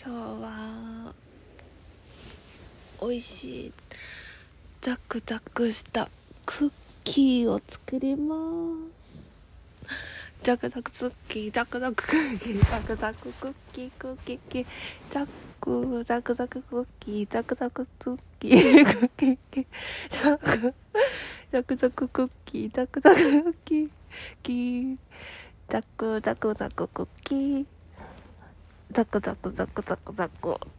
今日は美味しいザクザクしたクッキーを作ります。ザクザククッキーザクザククッキーザクザククッキークッキーキザクザクザククッキーザクザククッキークッキーキザクザクザククッキーザクザククッキーキーザクザクザククッキーザクザクザクザクザク。